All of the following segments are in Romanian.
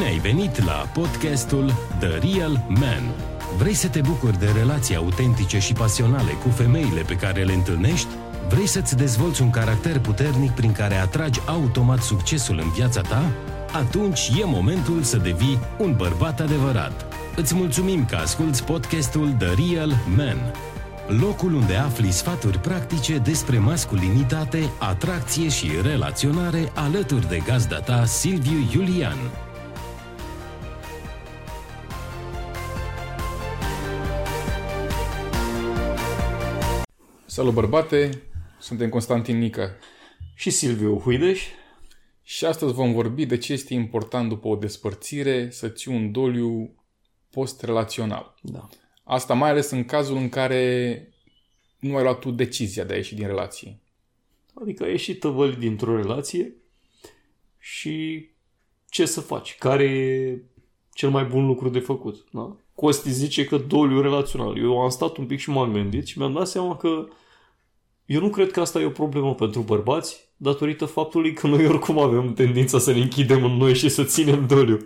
Bine ai venit la podcastul The Real Man. Vrei să te bucuri de relații autentice și pasionale cu femeile pe care le întâlnești? Vrei să-ți dezvolți un caracter puternic prin care atragi automat succesul în viața ta? Atunci e momentul să devii un bărbat adevărat. Îți mulțumim că asculti podcastul The Real Man. Locul unde afli sfaturi practice despre masculinitate, atracție și relaționare alături de gazda ta Silviu Iulian. Salut bărbate, suntem Constantin Nica și Silviu Huideș. și astăzi vom vorbi de ce este important după o despărțire să ții un doliu post-relațional. Da. Asta mai ales în cazul în care nu ai luat tu decizia de a ieși din relație. Adică ai ieșit tăvălit dintr-o relație și ce să faci? Care e cel mai bun lucru de făcut? Da? Costi zice că doliu relațional. Eu am stat un pic și m-am gândit și mi-am dat seama că eu nu cred că asta e o problemă pentru bărbați, datorită faptului că noi oricum avem tendința să ne închidem în noi și să ținem doliu.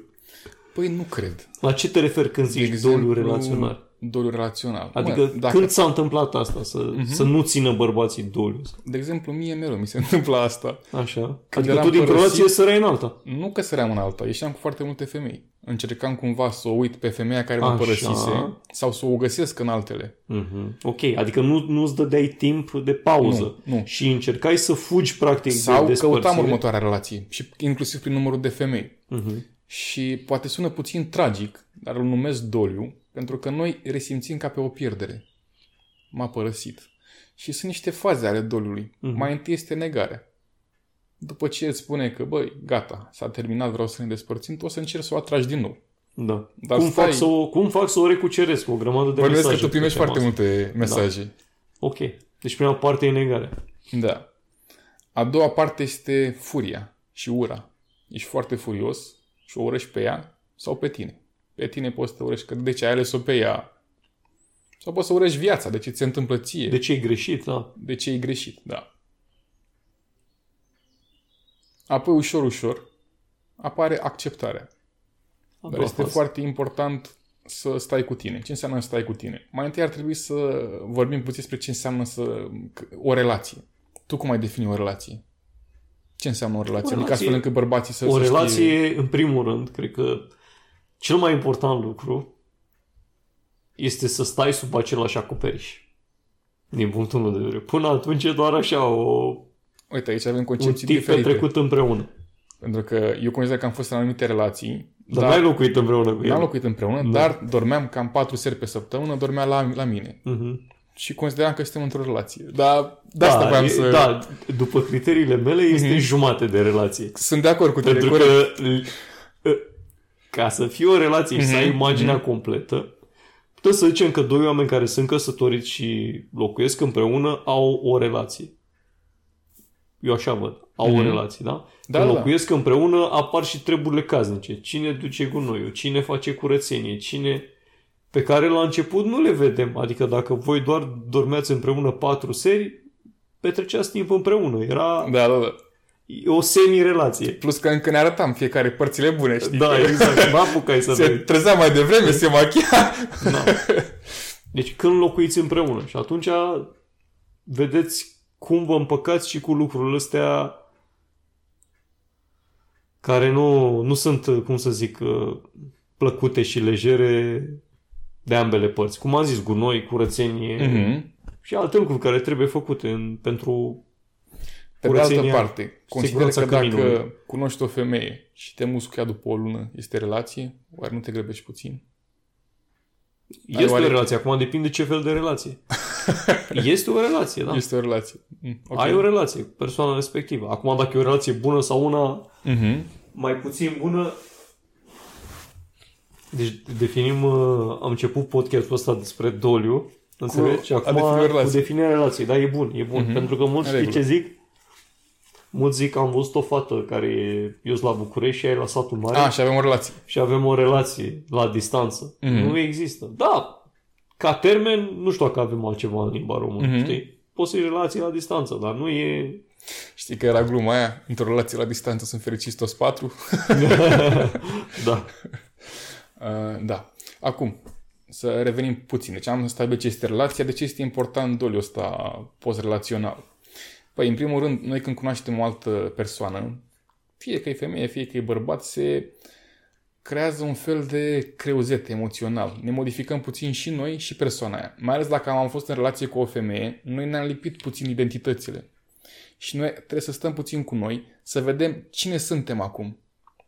Păi nu cred. La ce te referi când zici De exemplu, doliu relațional? Doliu relațional. Adică Mă, dacă, când s-a întâmplat asta, să, uh-huh. să nu țină bărbații doliu? De exemplu, mie mereu mi se întâmplă asta. Așa. Când adică eram tu din părăsit- relație săreai în alta. Nu că săream în alta, ieșeam cu foarte multe femei. Încercam cumva să o uit pe femeia care mă Așa. părăsise sau să o găsesc în altele. Mhm. Ok, adică nu, nu-ți dădeai timp de pauză Nu, nu. și încercai să fugi practic Sau de despărțire. căutam următoarea relație, și inclusiv prin numărul de femei. Mhm. Și poate sună puțin tragic, dar îl numesc doliu, pentru că noi resimțim ca pe o pierdere. M-a părăsit. Și sunt niște faze ale doliului. Mhm. Mai întâi este negarea. După ce îți spune că, băi, gata, s-a terminat, vreau să ne despărțim, tu o să încerci să o atragi din nou. Da. Dar cum, stai- fac să o, cum fac să o recuceresc? O grămadă de Vorbesc mesaje. că tu primești pe foarte tema asta. multe mesaje. Ok. Deci prima parte e negare. Da. A doua parte este furia și ura. Ești foarte furios și o urăști pe ea sau pe tine. Pe tine poți să te urăști că de ce ai ales-o pe ea. Sau poți să urăști viața, de ce ți se întâmplă ție. De ce e greșit? Da. de ce e greșit, da. Apoi, ușor, ușor, apare acceptarea. A Dar doua este fază. foarte important să stai cu tine. Ce înseamnă să stai cu tine? Mai întâi ar trebui să vorbim puțin despre ce înseamnă să, o relație. Tu cum ai defini o relație? Ce înseamnă o relație? O Adică relație- astfel încât bărbații să O să relație, Știe... în primul rând, cred că cel mai important lucru este să stai sub același acoperiș. Din punctul meu de vedere. Până atunci e doar așa o, Uite, aici avem un concepții tip diferite. petrecut împreună. Pentru că eu consider că am fost în anumite relații, Dar n-ai locuit împreună cu el. n-am locuit împreună, Da. dar dormeam cam patru seri pe săptămână, dormea la, la mine. Mhm. și consideram că suntem într-o relație. Dar de asta voiam e- să... da, după criteriile mele este Mhm. jumate de relație. Sunt de acord cu tine. Pentru corect. că l- ca să fie o relație și să ai Mhm, imaginea completă, putem să zicem că doi oameni care sunt căsătoriți și locuiesc împreună au o relație. Eu așa văd. Au Mhm. o relație, da? Da, Când da. locuiesc împreună apar și treburile casnice. Cine duce gunoiul, cine face curățenie, cine pe care la început nu le vedem. Adică dacă voi doar dormeați împreună patru seri, petreceați timp împreună. Era Da, da, da. O semi-relație. Plus că încă ne arătam fiecare părțile bune, știi? Da, exact. Nu apucai să Se vezi. trezea mai devreme, se machia. Da. Deci când locuiți împreună și atunci vedeți cum vă împăcați și cu lucrurile astea care nu, nu sunt, cum să zic, plăcute și legere de ambele părți. Cum am zis, gunoi, curățenie Mhm. și alte lucruri care trebuie făcute în, pentru Pe de altă Curățenia, parte, consider siguranța că dacă căminului. cunoști o femeie și te muți cu ea după o lună, este relație? Oare nu te grăbești puțin? Este oare- o relație, acum depinde ce fel de relație. Este o relație, da. Este o relație. Mm, ok. Ai o relație cu persoana respectivă. Acum, dacă e o relație bună sau una Mhm. mai puțin bună... Deci definim, uh, am început podcastul ăsta despre doliu, înțelegi? Și a acum defini o relație. cu definirea relației. Da, e bun, e bun. Mhm. Pentru că mulți În știți ce regulă. zic? Mulți zic că am văzut o fată care e, eu sunt la București și ea e la satul mare A, și avem o relație. și avem o relație la distanță. Mhm. Nu există. Da, ca termen, nu știu dacă avem altceva în limba română, Mhm. știi? Poți să iei relație la distanță, dar nu e... Știi că era gluma aia, într-o relație la distanță sunt fericiți toți patru? da. Uh, da. Acum, să revenim puțin. Deci am stabilit ce este relația, de ce este important doliul ăsta post-relațional. Păi, în primul rând, noi când cunoaștem o altă persoană, fie că e femeie, fie că e bărbat, se creează un fel de creuzet emoțional. Ne modificăm puțin și noi și persoana aia. Mai ales dacă am fost în relație cu o femeie, noi ne-am lipit puțin identitățile. Și noi trebuie să stăm puțin cu noi, să vedem cine suntem acum.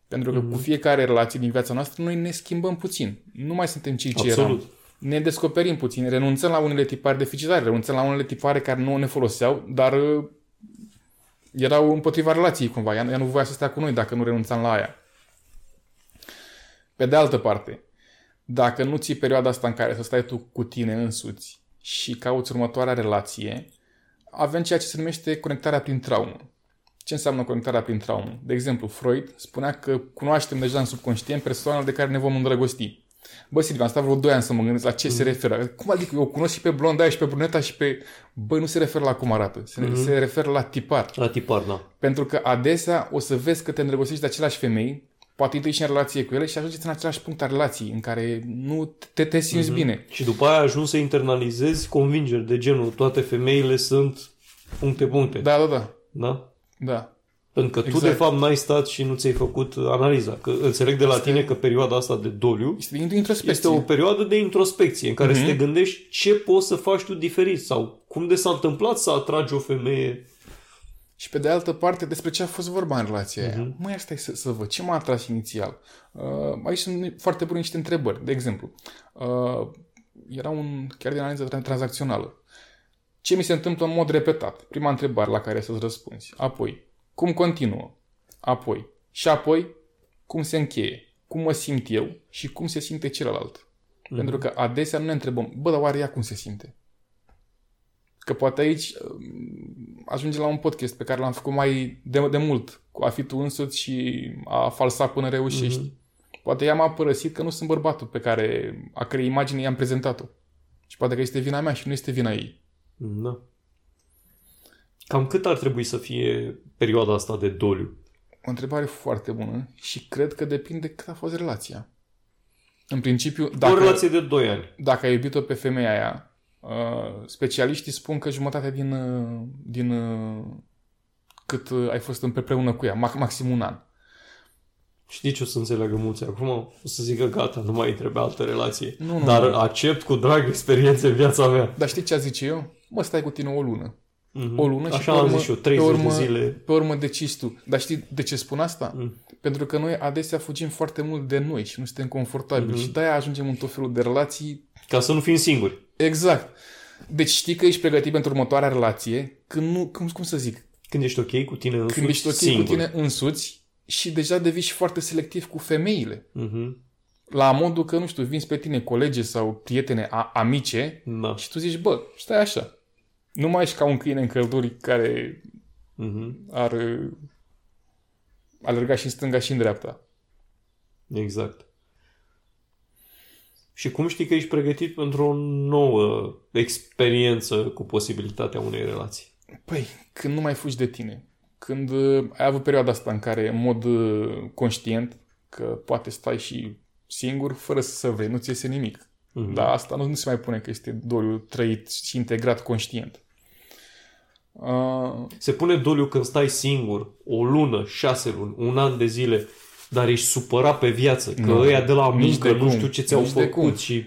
Pentru că mm-hmm. cu fiecare relație din viața noastră noi ne schimbăm puțin. Nu mai suntem cei ce Absolut. eram. Ne descoperim puțin, renunțăm la unele tipare deficitare, renunțăm la unele tipare care nu ne foloseau, dar uh, erau împotriva relației cumva. Ea, ea nu voia să stea cu noi dacă nu renunțam la aia. Pe de altă parte, dacă nu ții perioada asta în care să stai tu cu tine însuți și cauți următoarea relație, avem ceea ce se numește conectarea prin traumă. Ce înseamnă conectarea prin traumă? De exemplu, Freud spunea că cunoaștem deja în subconștient persoanele de care ne vom îndrăgosti. Bă, Silviu, am stat vreo 2 ani să mă gândesc la ce mm. se referă. Cum adică eu cunosc și pe blonda aia și pe bruneta și pe... Bă, nu se referă la cum arată. Se, mm. se referă la tipar. La tipar, da. Pentru că adesea o să vezi că te îndrăgostești de același femei, poate intri și în relație cu ele și ajungeți în același punct al relației în care nu te, te simți mm-hmm. bine. Și după aia ajungi să internalizezi convingeri de genul toate femeile sunt puncte, puncte. Da, da, da. Da? Da. Pentru că exact. tu, de fapt, n-ai stat și nu ți-ai făcut analiza. Că înțeleg de la este... tine că perioada asta de doliu este, introspecție. este o perioadă de introspecție în care mm-hmm. să te gândești ce poți să faci tu diferit sau cum de s-a întâmplat să atragi o femeie. Și pe de altă parte, despre ce a fost vorba în relația mm-hmm. aia. Mhm. Măi, asta e să, să văd. Ce m-a atras inițial? Uh, aici sunt foarte bune niște întrebări. De exemplu, uh, era un chiar de analiză tranzacțională. Ce mi se întâmplă în mod repetat? Prima întrebare la care să-ți răspunzi. Apoi, cum continuă? Apoi. Și apoi, cum se încheie? Cum mă simt eu și cum se simte celălalt? Mm-hmm. Pentru că adesea nu ne întrebăm, bă, dar oare ea cum se simte? Că poate aici um, ajunge la un podcast pe care l-am făcut mai de, de mult, cu a fi tu însuți și a falsa până reușești. Mm-hmm. Poate ea m-a părăsit că nu sunt bărbatul pe care, a cărei imagine i-am prezentat-o. Și poate că este vina mea și nu este vina ei. Da. Cam cât ar trebui să fie perioada asta de doliu? O întrebare foarte bună și cred că depinde cât a fost relația. În principiu, dacă, o relație de 2 ani. Dacă ai iubit-o pe femeia aia, uh, specialiștii spun că jumătate din, uh, din uh, cât ai fost împreună cu ea, maxim un an. Știi ce o să înțeleagă mulți acum? O să zică gata, nu mai trebuie altă relație. Nu, nu, Dar nu. accept cu drag experiențe în viața mea. Dar știi ce zice eu? Mă, stai cu tine o lună. Mm-hmm. O lună Așa și pe urmă, zis eu, 30 pe urmă, de zile. Pe urmă decizi tu. Dar știi de ce spun asta? Mm. Pentru că noi adesea fugim foarte mult de noi și nu suntem confortabili. Mm-hmm. Și de-aia ajungem în tot felul de relații. Ca să nu fim singuri. Exact. Deci știi că ești pregătit pentru următoarea relație când nu, cum, cum să zic? Când ești ok cu tine însuți Când ești ok singur. cu tine însuți și deja devii și foarte selectiv cu femeile. Mm-hmm. La modul că, nu știu, vin pe tine colege sau prietene a, amice da. și tu zici, bă, stai așa. Nu mai ești ca un câine în călduri care mm-hmm. ar alerga și în stânga și în dreapta. Exact. Și cum știi că ești pregătit pentru o nouă experiență cu posibilitatea unei relații? Păi, când nu mai fugi de tine. Când uh, ai avut perioada asta în care, în mod uh, conștient, că poate stai și singur, fără să vrei, nu ți iese nimic. Mm-hmm. Dar asta nu, nu se mai pune că este doliu trăit și integrat conștient. Uh... Se pune doliu când stai singur o lună, șase luni, un an de zile, dar ești supărat pe viață, că nu, ăia de la muncă nu știu ce ți-au făcut și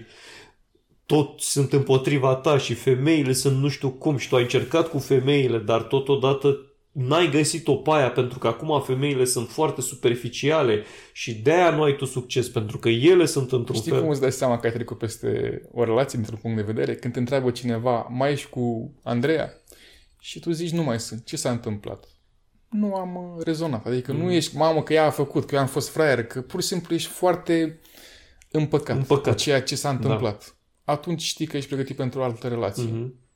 toți sunt împotriva ta și femeile sunt nu știu cum și tu ai încercat cu femeile, dar totodată n-ai găsit-o pe aia pentru că acum femeile sunt foarte superficiale și de-aia nu ai tu succes pentru că ele sunt într-un Știi fel... cum îți dai seama că ai trecut peste o relație dintr-un punct de vedere? Când te întreabă cineva, mai ești cu Andreea? Și tu zici, nu mai sunt. Ce s-a întâmplat? Nu am uh, rezonat. Adică mm. nu ești, mamă, că ea a făcut, că eu am fost fraier, că pur și simplu ești foarte împăcat, împăcat. cu ceea ce s-a da. întâmplat. Da. Atunci știi că ești pregătit pentru o altă relație. Mm-hmm.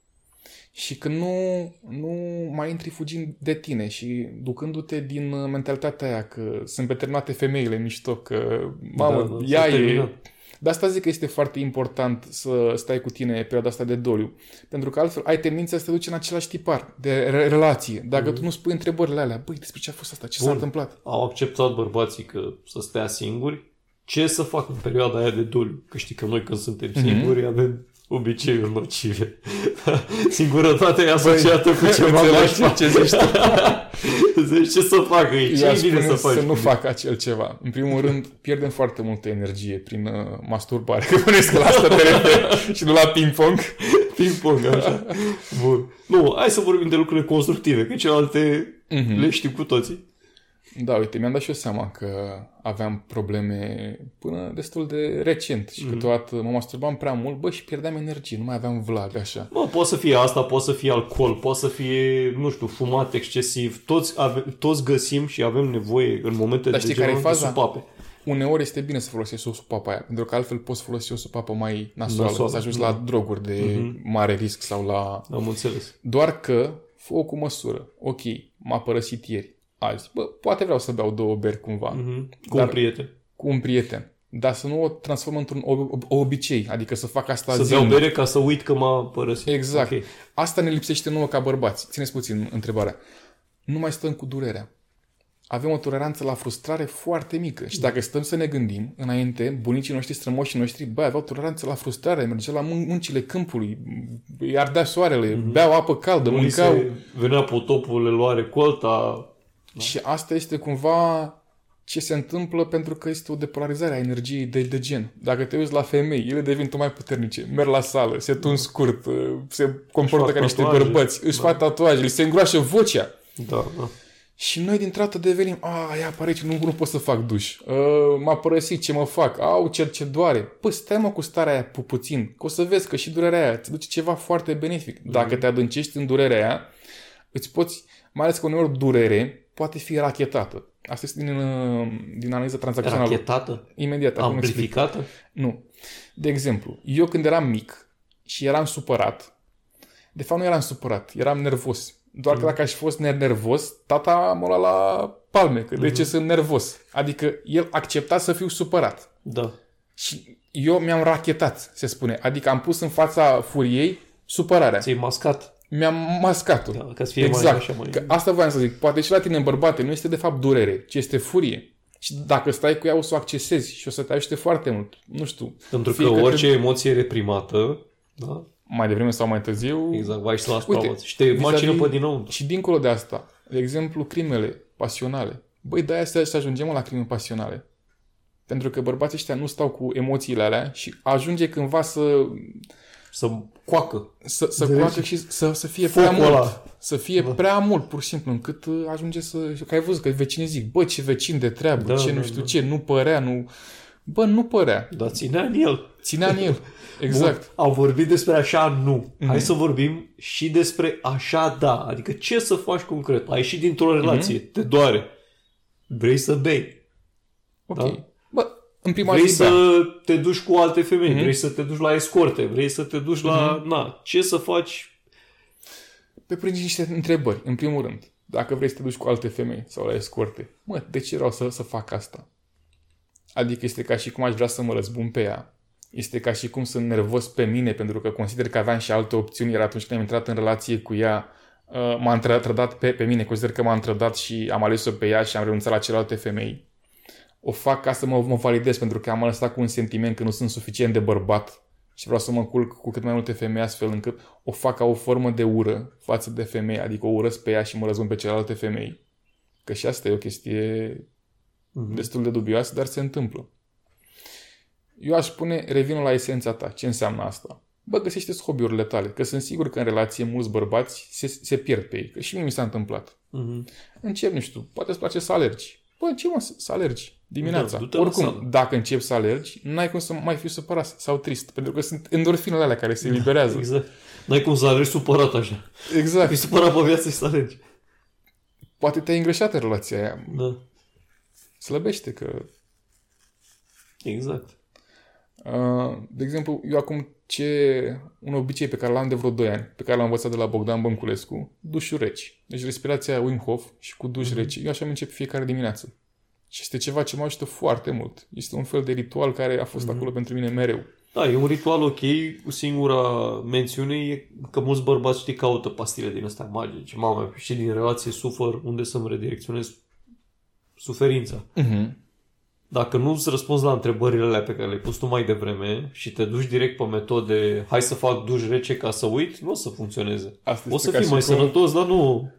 Și când nu, nu mai intri fugind de tine și ducându-te din uh, mentalitatea aia că sunt determinate femeile mișto, că mamă, da, da, ea e... De asta zic că este foarte important să stai cu tine perioada asta de doliu. Pentru că altfel ai tendința să te duci în același tipar de re- relație. Dacă mm-hmm. tu nu spui întrebările alea, băi, despre ce a fost asta, ce Bun. s-a întâmplat? Au acceptat bărbații că să stea singuri. Ce să fac în perioada aia de doliu? Că știi că noi când suntem Mhm. singuri avem obiceiuri nocive. Singurătatea e asociată cu ceva Înțelegi nașpa. ce zici tu? Zici, ce să fac aici? Eu Ce aș bine spune să faci? să nu fac acel ceva. În primul rând, pierdem foarte multă energie prin uh, masturbare. Că bănesc că la asta te referi și nu la ping-pong. Ping-pong, așa. Bun. Nu, hai să vorbim de lucrurile constructive, că celelalte Mhm. le știm cu toții. Da, uite, mi-am dat și eu seama că aveam probleme până destul de recent și câteodată mă masturbam prea mult, bă, și pierdeam energie, nu mai aveam vlag așa. Mă, poate să fie asta, poate să fie alcool, poate să fie, nu știu, fumat excesiv. Toți, ave, toți găsim și avem nevoie în momente Dar de știi care genul e de faza? supape. Uneori este bine să folosești o supapă aia, pentru că altfel poți folosi o supapă mai nasoală, Nasoală, să ajungi da. la droguri de mare risc sau la... Am înțeles. Doar că fă cu măsură. Ok, m-a părăsit ieri, azi. Bă, poate vreau să beau două beri cumva, Mhm. Cu Dar- un prieten. cu un prieten. Dar să nu o transform într-un ob- obicei, adică să fac asta Să zilnic. beau bere ca să uit că m-a părăsit. Exact. Ok. Asta ne lipsește nouă ca bărbați. Țineți puțin întrebarea. Nu mai stăm cu durerea. Avem o toleranță la frustrare foarte mică. Și dacă stăm să ne gândim, înainte, bunicii noștri, strămoșii noștri, băi, aveau toleranță la frustrare, mergeau la mun- muncile câmpului, îi ardea soarele, mm-hmm. beau apă caldă, Unii mâncau. se venea potopul, le lua recolta. Și asta este cumva ce se întâmplă pentru că este o depolarizare a energiei de, de gen. Dacă te uiți la femei, ele devin tot mai puternice, merg la sală, se tun scurt, se comportă fac ca niște tatuaje. bărbați, își fac tatuaje, li se îngroașă vocea. Da, da. Și noi dintr-o dată devenim, a, ia apare aici, nu, nu pot să fac duș. Uh, m-a părăsit, ce mă fac? Au, ce, ce doare. Păi stai mă cu starea aia pu- puțin, că o să vezi că și durerea aia îți duce ceva foarte benefic. Dacă te adâncești în durerea aia, îți poți, mai ales că uneori durere poate fi rachetată. Asta este din, uh, din analiza tranzacțională. Rachetată? Imediat, acum explic. Amplificată? Nu. De exemplu, eu când eram mic și eram supărat, de fapt nu eram supărat, eram nervos. Doar că dacă aș fi fost ner- nervos, tata m-a luat la palme, că de ce sunt nervos. Adică el accepta să fiu supărat. Da. Și eu mi-am rachetat, se spune. Adică am pus în fața furiei supărarea. Ți-ai mascat. Mi-am mascat-o. Da, ca să fie mai exact. așa, mai- Că asta voiam să zic. Poate și la tine în bărbate nu este de fapt durere, ci este furie. Și dacă stai cu ea o să o accesezi și o să te ajute foarte mult. Nu știu. Pentru că Fie că orice emoție reprimată, da, mai devreme sau mai târziu. exact, vai și la Uite, supravăț. Și te macină vis-a-vis- pe dinăuntru. Și dincolo de asta, de exemplu, crimele pasionale. Băi, de-aia să, să ajungem la crime pasionale. Pentru că bărbații ăștia nu stau cu emoțiile alea și ajunge cândva să, Să coacă. să, să Înțelegi? coacă și să, să fie Focul prea mult. ăla. Să fie da. prea mult, pur și simplu, încât uh, ajunge să... Că ai văzut că vecinii zic, bă, ce vecin de treabă, Da, ce da, nu știu da. ce, nu părea, nu... Bă, nu părea. Dar ținea în el. Ținea în el. Exact. Bun, am vorbit despre așa nu. Mhm. Hai să vorbim și despre așa da. Adică ce să faci concret? Ai ieșit dintr-o relație, te doare. Vrei să bei. Ok. Da? Bă, în prima Vrei zi, da. să te duci cu alte femei, Mhm. vrei să te duci la escorte, vrei să te duci la... Na, ce să faci? pe prin niște întrebări. În primul rând, dacă vrei să te duci cu alte femei sau la escorte, mă, de ce vreau să, să fac asta? Adică este ca și cum aș vrea să mă răzbun pe ea. Este ca și cum sunt nervos pe mine pentru că consider că aveam și alte opțiuni, iar atunci când am intrat în relație cu ea, uh, m-a întră- trădat pe, pe mine, consider că m-a întrădat și am ales-o pe ea și am renunțat la celelalte femei. O fac ca să mă, mă validez pentru că am lăsat cu un sentiment că nu sunt suficient de bărbat și vreau să mă culc cu cât mai multe femei astfel încât o fac ca o formă de ură față de femei, adică o urăsc pe ea și mă răzbun pe celelalte femei. Că și asta e o chestie Mhm. destul de dubioasă, dar se întâmplă. Eu aș spune, revină la esența ta. Ce înseamnă asta? Bă, găsește hobby-urile tale, că sunt sigur că în relație mulți bărbați se, se pierd pe ei, că și mie mi s-a întâmplat. Mhm. Încep, nu știu, poate îți place să alergi. Bă, ce mă, să să alergi dimineața. Da, du-te la Oricum, sală. dacă începi să alergi, n-ai cum să mai fiu supărat sau trist, pentru că sunt endorfinele alea care se eliberează. Exact. N-ai cum să alergi supărat așa. exact. Fii supărat pe viață și să alergi. Poate te-ai îngreșat în relația aia. Da. Slăbește că Exact. Uh, de exemplu, eu acum ce un obicei pe care l-am de vreo 2 ani, pe care l-am învățat de la Bogdan Bănculescu, dușuri reci. Deci respirația Wim Hof și cu duș mm-hmm. reci. Eu așa îmi încep fiecare dimineață. Și este ceva ce mă ajută foarte mult. Este un fel de ritual care a fost mm-hmm. acolo pentru mine mereu. Da, e un ritual ok, cu singura mențiune e că mulți bărbați știi caută pastile din astea magice. Mama, și din relație sufăr unde să-mi redirecționez suferința. Mm-hmm. Dacă nu îți răspunzi la întrebările alea pe care le-ai pus tu mai devreme și te duci direct pe metode hai să fac duș rece ca să uit, nu o să funcționeze. Asta O este să ca fii și mai cum- sănătos, dar nu...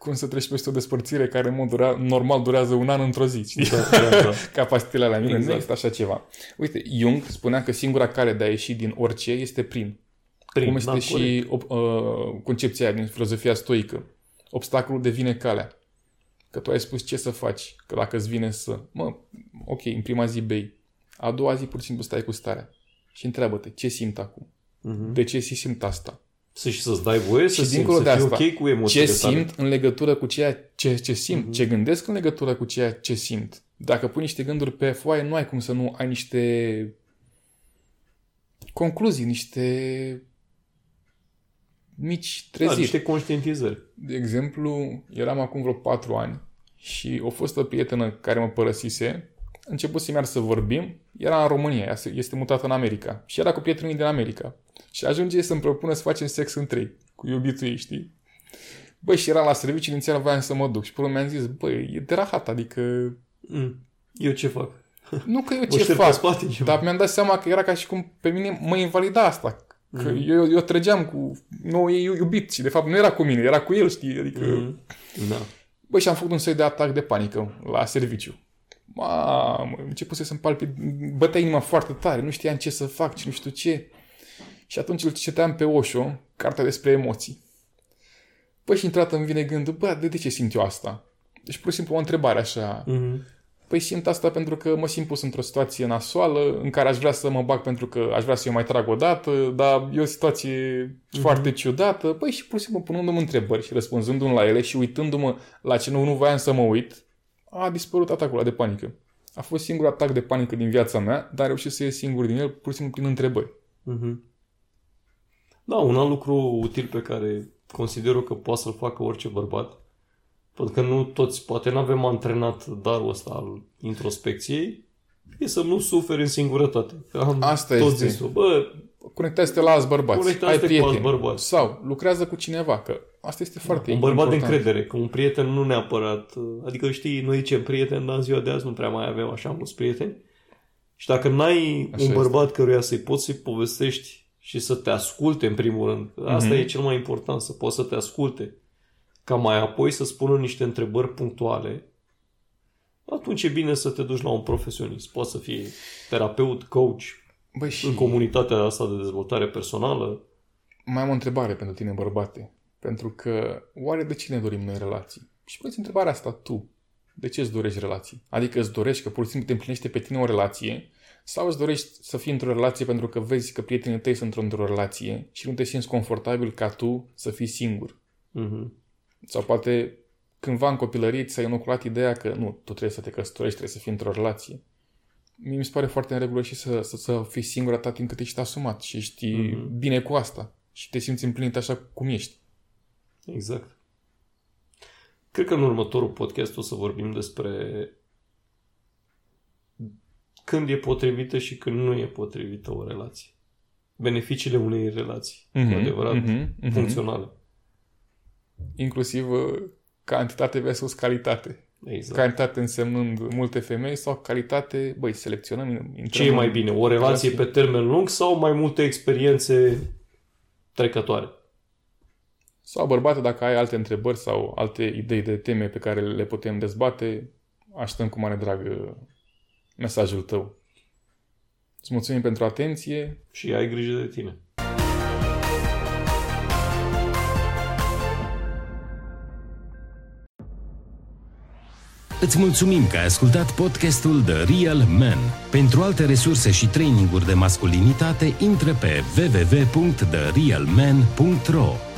Cum să treci peste o despărțire care în mod dura, normal durează un an într-o zi, știi? Da, da, da. Ca pastilele alea. Mine Exact. nu există așa ceva. Uite, Jung spunea că singura cale de a ieși din orice este prin. Prin, Cum este da, și op, uh, concepția aia din filozofia stoică. Obstacolul devine calea. Că tu ai spus ce să faci, că dacă îți vine să... Mă, ok, în prima zi bei. A doua zi pur și simplu stai cu starea. Și întreabă-te, ce simt acum? Mhm. De ce simt asta? Să și să-ți dai voie să Și simți, dincolo să de fii asta, ok cu emoțiile ce tale. simt în legătură cu ceea ce, ce simt, Mhm. ce gândesc în legătură cu ceea ce simt. Dacă pui niște gânduri pe foaie, nu ai cum să nu ai niște concluzii, niște mici Da, treziri. niște conștientizări. De exemplu, eram acum vreo patru ani și o fostă prietenă care mă părăsise, început să să vorbim, era în România, ea se- este mutată în America și era cu prietenii din America. Și ajunge să-mi propună să facem sex în trei, cu iubitul ei, știi? Băi, și eram la serviciu, inițial voiam să mă duc și până mi-am zis, băi, e de rahat, adică Mm. Eu ce fac? nu că eu Mă ce șterg pe fac, spate ceva. dar mi-am dat seama că era ca și cum pe mine mă invalida asta. Că Mhm. eu, eu trăgeam cu nou ei iubit și de fapt nu era cu mine, era cu el, știi? Adică... Mm. Da. Băi, și am făcut un soi de atac de panică la serviciu. Mamă, începuse să-mi palpit, bătea inima foarte tare, nu știam ce să fac, ce nu știu ce. Și atunci îl citeam pe Osho, cartea despre emoții. Păi și intrat îmi vine gândul, bă, de, de ce simt eu asta? Deci pur și simplu o întrebare așa. Mm. Păi simt asta pentru că mă simt pus într-o situație nasoală în care aș vrea să mă bag pentru că aș vrea să eu mai trag o dată, dar e o situație Mhm. foarte ciudată. Păi și pur și simplu punându-mi întrebări și răspunzându-mi la ele și uitându-mă la ce nu, nu voiam să mă uit, a dispărut atacul ăla de panică. A fost singurul atac de panică din viața mea, dar am reușit să ies singur din el pur și simplu prin întrebări. Mhm. Da, un alt lucru util pe care consider eu că poate să-l facă orice bărbat, pentru că nu toți, poate nu avem antrenat darul ăsta al introspecției, e să nu suferi în singurătate. Că Am Asta tot este. zis-o. Bă, Conectează-te la alți bărbați, Conectează-te ai cu alți prieteni bărbați. sau lucrează cu cineva, că asta este foarte un bărbat de important. încredere, că un prieten nu neapărat, adică știi, noi zicem prieten, dar în ziua de azi nu prea mai avem așa mulți prieteni. Și dacă n-ai Așa un este. bărbat căruia să-i poți să-i povestești și să te asculte în primul rând, că asta Mhm. e cel mai important, să poți să te asculte, ca mai apoi să spună niște întrebări punctuale, atunci e bine să te duci la un profesionist. Poate să fie terapeut, coach, Băi, și în comunitatea asta de dezvoltare personală. mai am o întrebare pentru tine, bărbate. Pentru că oare de ce ne dorim noi relații? Și puneți întrebarea asta tu. De ce îți dorești relații? Adică îți dorești că pur și simplu te împlinește pe tine o relație sau îți dorești să fii într-o relație pentru că vezi că prietenii tăi sunt într-o relație și nu te simți confortabil ca tu să fii singur. Mhm. Sau poate cândva în copilărie ți-ai inoculat ideea că nu, tu trebuie să te căsătorești, trebuie să fii într-o relație. Mie mi se pare foarte în regulă și să, să, să fii singur atât timp cât ești asumat și ești Mhm. bine cu asta și te simți împlinit așa cum ești. Exact. Cred că în următorul podcast o să vorbim despre când e potrivită și când nu e potrivită o relație. Beneficiile unei relații Mhm, cu adevărat mhm, mhm. funcționale. Inclusiv uh, cantitate versus calitate. Exact. Cantitate însemnând multe femei sau calitate, băi, selecționăm. intrăm Ce e în- mai bine? O relație relație. pe termen lung sau mai multe experiențe trecătoare? Sau bărbate, dacă ai alte întrebări sau alte idei de teme pe care le putem dezbate, așteptăm cu mare drag uh, mesajul tău. Îți mulțumim pentru atenție. Și ai grijă de tine. Îți mulțumim că ai ascultat podcastul The Real Man. Pentru alte resurse și traininguri de masculinitate, intră pe www.therealman.ro